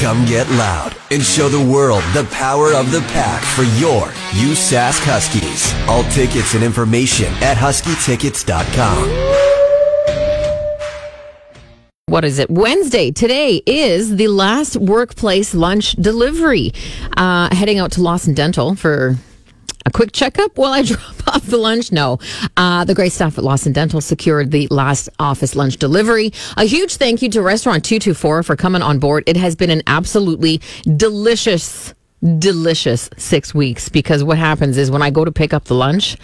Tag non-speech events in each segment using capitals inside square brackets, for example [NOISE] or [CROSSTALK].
Come get loud and show the world the power of the pack for your USask Huskies. All tickets and information at huskytickets.com. what is it? Wednesday. Today is the last workplace lunch delivery. Uh, heading out to Lawson Dental for quick checkup while I [LAUGHS] drop off the lunch? No. Uh, the great staff at Lawson Dental secured the last office lunch delivery. A huge thank you to Restaurant 224 for coming on board. It has been an absolutely delicious delicious six weeks because what happens is when I go to pick up the lunch,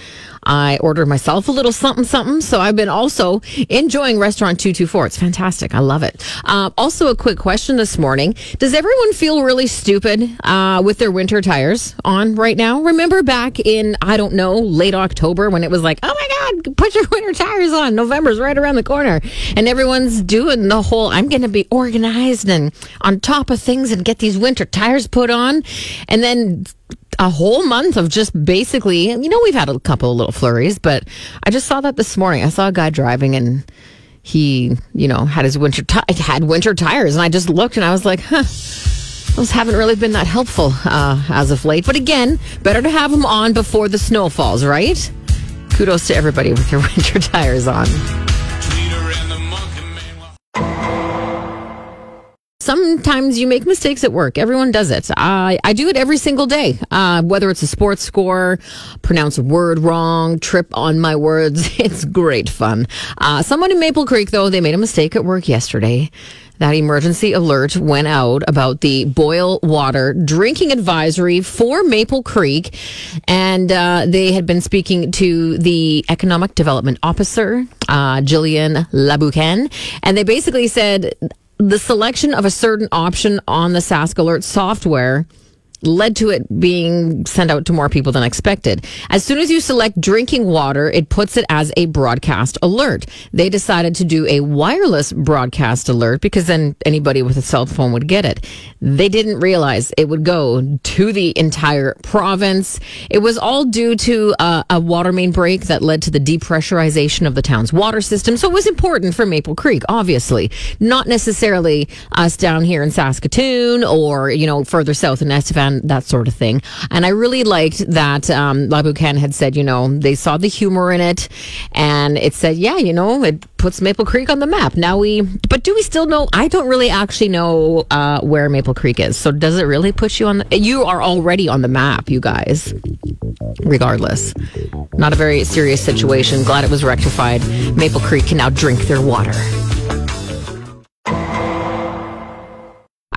I order myself a little something something. So I've been also enjoying Restaurant 224. It's fantastic. I love it. Uh, also, a quick question this morning Does everyone feel really stupid uh, with their winter tires on right now? Remember back in, I don't know, late October when it was like, oh my God, put your [LAUGHS] winter tires on. November's right around the corner. And everyone's doing the whole, I'm going to be organized and on top of things and get these winter tires put on. And then a whole month of just basically, you know, we've had a couple of little flurries, but I just saw that this morning. I saw a guy driving and he, you know, had his winter t- had winter tires, and I just looked and I was like, huh. Those haven't really been that helpful uh, as of late. But again, better to have them on before the snow falls, right? Kudos to everybody with their [LAUGHS] winter tires on. Sometimes you make mistakes at work. Everyone does it. I, I do it every single day, uh, whether it's a sports score, pronounce a word wrong, trip on my words. [LAUGHS] It's great fun. Uh, someone in Maple Creek, though, they made a mistake at work yesterday. That emergency alert went out about the boil water drinking advisory for Maple Creek. And uh, they had been speaking to the economic development officer, uh, Jillian Laboucan. And they basically said, the selection of a certain option on the Sask Alert software led to it being sent out to more people than expected. As soon as you select drinking water, it puts it as a broadcast alert. They decided to do a wireless broadcast alert because then anybody with a cell phone would get it. They didn't realize it would go to the entire province. It was all due to uh, a water main break that led to the depressurization of the town's water system. So it was important for Maple Creek, obviously, not necessarily us down here in Saskatoon or, you know, further south in Estevan that sort of thing. And I really liked that um, Laboucan had said, you know, they saw the humor in it, and it said, yeah, you know, it puts Maple Creek on the map. Now we, but do we still know? I don't really actually know uh, where Maple Creek is. So does it really put you on? The, you are already on the map, you guys. Regardless, not a very serious situation. Glad it was rectified. Maple Creek can now drink their water.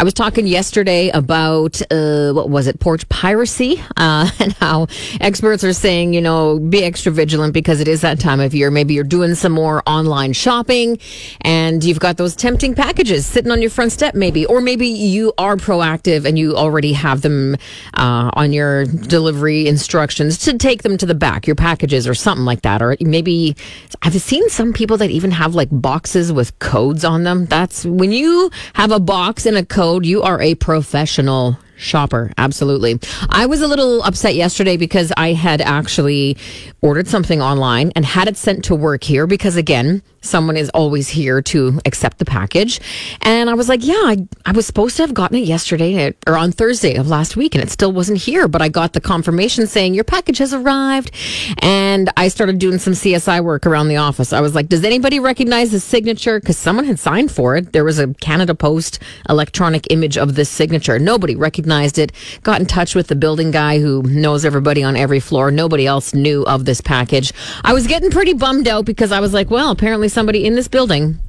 I was talking yesterday about uh, what was it, porch piracy, uh, [LAUGHS] and how experts are saying, you know, be extra vigilant because it is that time of year. Maybe you're doing some more online shopping, and you've got those tempting packages sitting on your front step, maybe, or maybe you are proactive and you already have them uh, on your delivery instructions to take them to the back, your packages or something like that, or maybe I've seen some people that even have like boxes with codes on them. That's when you have a box and a code you are a professional shopper. Absolutely. I was a little upset yesterday because I had actually ordered something online and had it sent to work here because, again, someone is always here to accept the package. And I was like, yeah, I, I was supposed to have gotten it yesterday or on Thursday of last week and it still wasn't here. But I got the confirmation saying your package has arrived. And I started doing some CSI work around the office. I was like, does anybody recognize the signature? Because someone had signed for it. There was a Canada Post electronic image of this signature. Nobody recognized it. Got in touch with the building guy who knows everybody on every floor. Nobody else knew of this package. I was getting pretty bummed out because I was like, well, apparently somebody in this building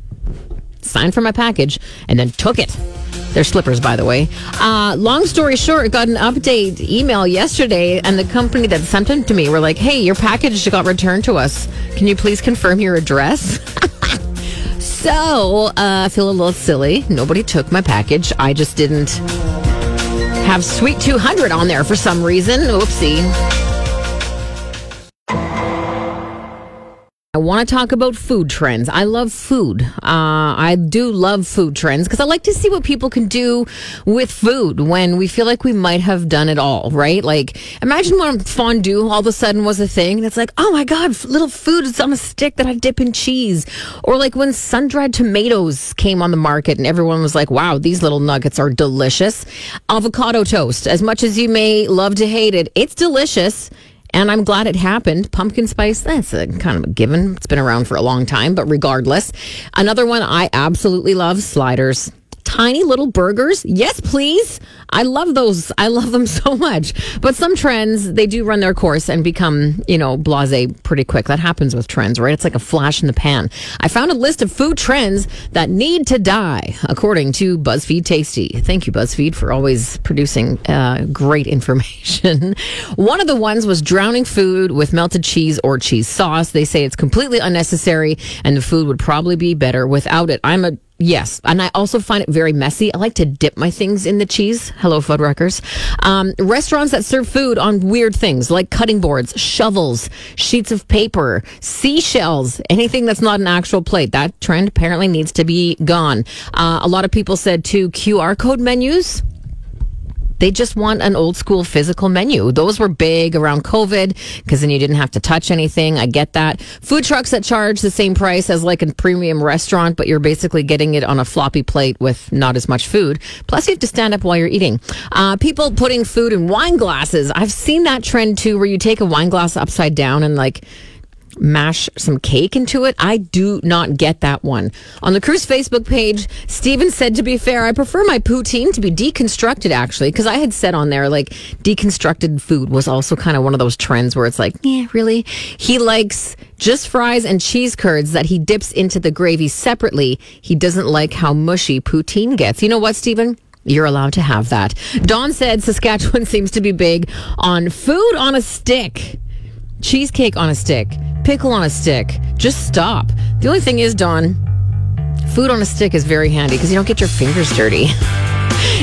signed for my package and then took it. They're slippers, by the way. Uh, long story short, got an update email yesterday, and the company that sent them to me were like, "Hey, your package got returned to us. Can you please confirm your address?" [LAUGHS] so uh, I feel a little silly. Nobody took my package. I just didn't have Suite 200 on there for some reason. Oopsie. Want to talk about food trends. I love food. Uh, I do love food trends because I like to see what people can do with food when we feel like we might have done it all, right? Like, imagine when fondue all of a sudden was a thing. And it's like, oh my God, little food is on a stick that I dip in cheese. Or like when sun dried tomatoes came on the market and everyone was like, wow, these little nuggets are delicious. Avocado toast, as much as you may love to hate it, it's delicious and I'm glad it happened. Pumpkin spice, that's a kind of a given. It's been around for a long time, but regardless. Another one I absolutely love sliders tiny little burgers. Yes, please. I love those. I love them [LAUGHS] so much. But some trends, they do run their course and become, you know, blase pretty quick. That happens with trends, right? It's like a flash in the pan. I found a list of food trends that need to die, according to BuzzFeed Tasty. Thank you, BuzzFeed, for always producing uh, great information. [LAUGHS] One of the ones was drowning food with melted cheese or cheese sauce. They say it's completely unnecessary and the food would probably be better without it. I'm a Yes, and I also find it very messy. I like to dip my things in the cheese. Hello, Fuddruckers. Um, restaurants that serve food on weird things like cutting boards, shovels, sheets of paper, seashells, anything that's not an actual plate. That trend apparently needs to be gone. Uh, a lot of people said to QR code menus they just want an old school physical menu. Those were big around COVID because then you didn't have to touch anything. I get that. Food trucks that charge the same price as like a premium restaurant, but you're basically getting it on a floppy plate with not as much food. Plus, you have to stand up while you're eating. Uh, people putting food in wine glasses. I've seen that trend too, where you take a wine glass upside down and like mash some cake into it. I do not get that one. On the Cruz Facebook page, Steven said, to be fair, I prefer my poutine to be deconstructed, actually, because I had said on there, like, deconstructed food was also kind of one of those trends where it's like, yeah, really? He likes just fries and cheese curds that he dips into the gravy separately. He doesn't like how mushy poutine gets. You know what, Steven? You're allowed to have that. Dawn said Saskatchewan [LAUGHS] seems to be big on food on a stick cheesecake on a stick, pickle on a stick. Just stop. The only thing is, Don, food on a stick is very handy because you don't get your fingers dirty. [LAUGHS]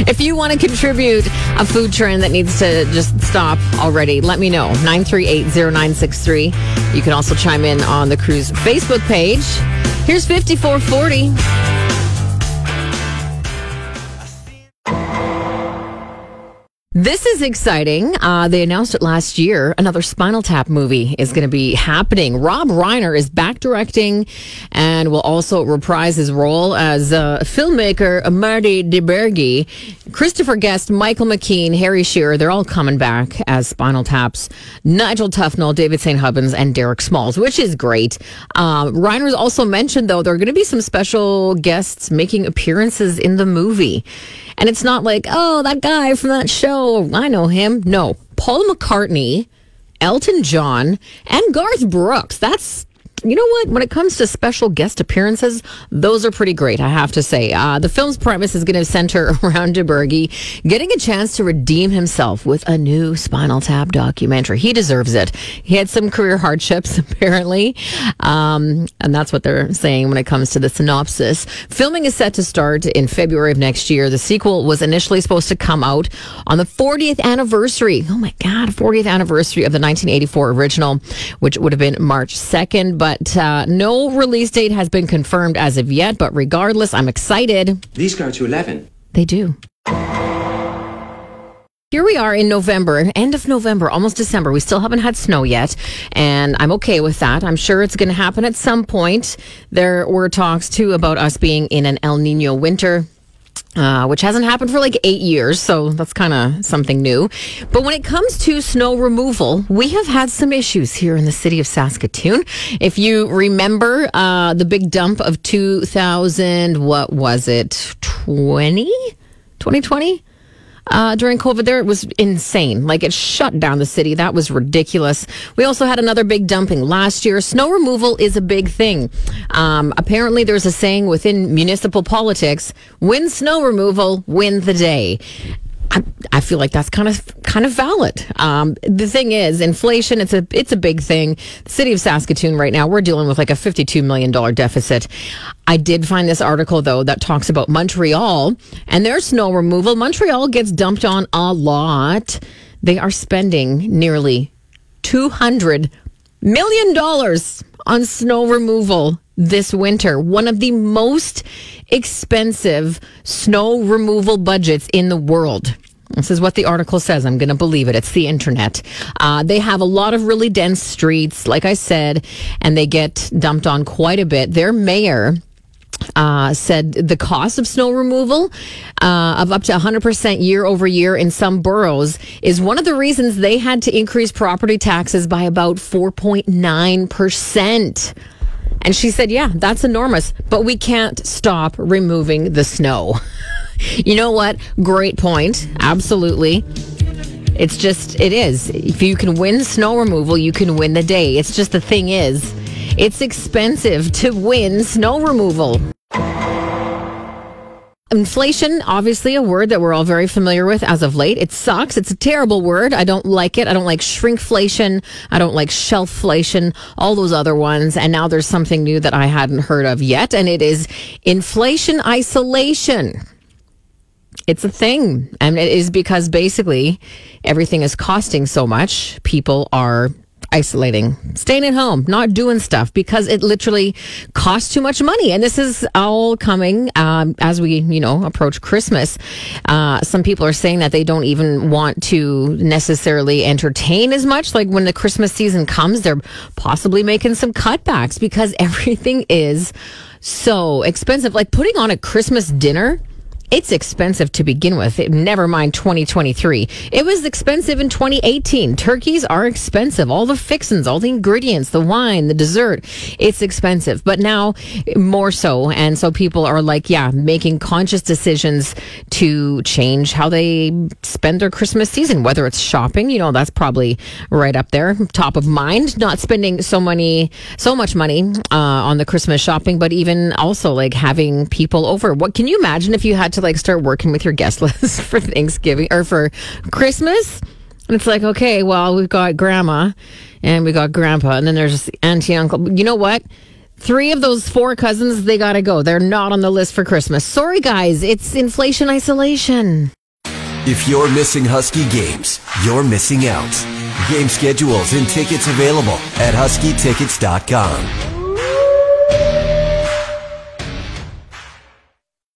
If you want to contribute a food trend that needs to just stop already, let me know. 9380963. You can also chime in on the Cruz Facebook page. Here's 5440. This is exciting. Uh, they announced it last year. Another Spinal Tap movie is going to be happening. Rob Reiner is back directing and will also reprise his role as uh, filmmaker Marty DiBergi. Christopher Guest, Michael McKean, Harry Shearer, they're all coming back as Spinal Tap's Nigel Tufnell, David St. Hubbins, and Derek Smalls, which is great. Um, Reiner's also mentioned, though, there are going to be some special guests making appearances in the movie. And it's not like, oh, that guy from that show, I know him. No, Paul McCartney, Elton John, and Garth Brooks. That's you know what? When it comes to special guest appearances, those are pretty great, I have to say. Uh, the film's premise is going to center [LAUGHS] around DiBergi getting a chance to redeem himself with a new Spinal Tap documentary. He deserves it. He had some career hardships, [LAUGHS] apparently, um, and that's what they're saying when it comes to the synopsis. Filming is set to start in February of next year. The sequel was initially supposed to come out on the 40th anniversary. Oh my God, 40th anniversary of the 1984 original, which would have been March 2nd. But but uh, no release date has been confirmed as of yet. But regardless, I'm excited. These go to 11. They do. Here we are in November, end of November, almost December. We still haven't had snow yet, and I'm okay with that. I'm sure it's going to happen at some point. There were talks too about us being in an El Nino winter. Uh, which hasn't happened for like eight years, so that's kind of something new. But when it comes to snow removal, we have had some issues here in the city of Saskatoon. If you remember uh, the big dump of 2000, what was it, 20? 2020? Uh, during COVID there. It was insane. Like it shut down the city. That was ridiculous. We also had another big dumping last year. Snow removal is a big thing. Um, apparently, there's a saying within municipal politics win snow removal, win the day. I, I, feel like that's kind of kind of valid. Um, the thing is, inflation it's a it's a big thing. The city of Saskatoon right now we're dealing with like a fifty two million dollar deficit. I did find this article though that talks about Montreal and their snow removal. Montreal gets dumped on a lot. They are spending nearly two hundred Million dollars on snow removal this winter. One of the most expensive snow removal budgets in the world. This is what the article says. I'm going to believe it. It's the internet. Uh, they have a lot of really dense streets, like I said, and they get dumped on quite a bit. Their mayor uh, said the cost of snow removal uh, of up to 100% year over year in some boroughs is one of the reasons they had to increase property taxes by about 4.9%. And she said, yeah, that's enormous, but we can't stop removing the snow. [LAUGHS] you know what? Great point. Absolutely. It's just, it is. If you can win snow removal, you can win the day. It's just the thing is, it's expensive to win snow removal. Inflation, obviously a word that we're all very familiar with as of late. It sucks. It's a terrible word. I don't like it. I don't like shrinkflation. I don't like shelfflation, all those other ones. And now there's something new that I hadn't heard of yet, and it is inflation isolation. It's a thing. And it is because basically everything is costing so much. People are isolating, staying at home, not doing stuff because it literally costs too much money. And this is all coming um, as we, you know, approach Christmas. Uh, some people are saying that they don't even want to necessarily entertain as much. Like when the Christmas season comes, they're possibly making some cutbacks because [LAUGHS] everything is so expensive. Like putting on a Christmas dinner it's expensive to begin with. It, never mind 2023. It was expensive in 2018. Turkeys are expensive. All the fixins, all the ingredients, the wine, the dessert, it's expensive. But now more so. And so people are like, yeah, making conscious decisions to change how they spend their Christmas season, whether it's shopping, you know, that's probably right up there, top of mind, not spending so many, so much money uh, on the Christmas shopping, but even also like having people over. What can you imagine if you had to like start working with your guest [LAUGHS] list for Thanksgiving or for Christmas. And it's like, okay, well, we've got grandma and we got grandpa, and then there's auntie, uncle. You know what? Three of those four cousins, they got to go. They're not on the list for Christmas. Sorry, guys. It's inflation isolation. If you're missing Husky games, you're missing out. Game schedules and tickets available at huskytickets.com.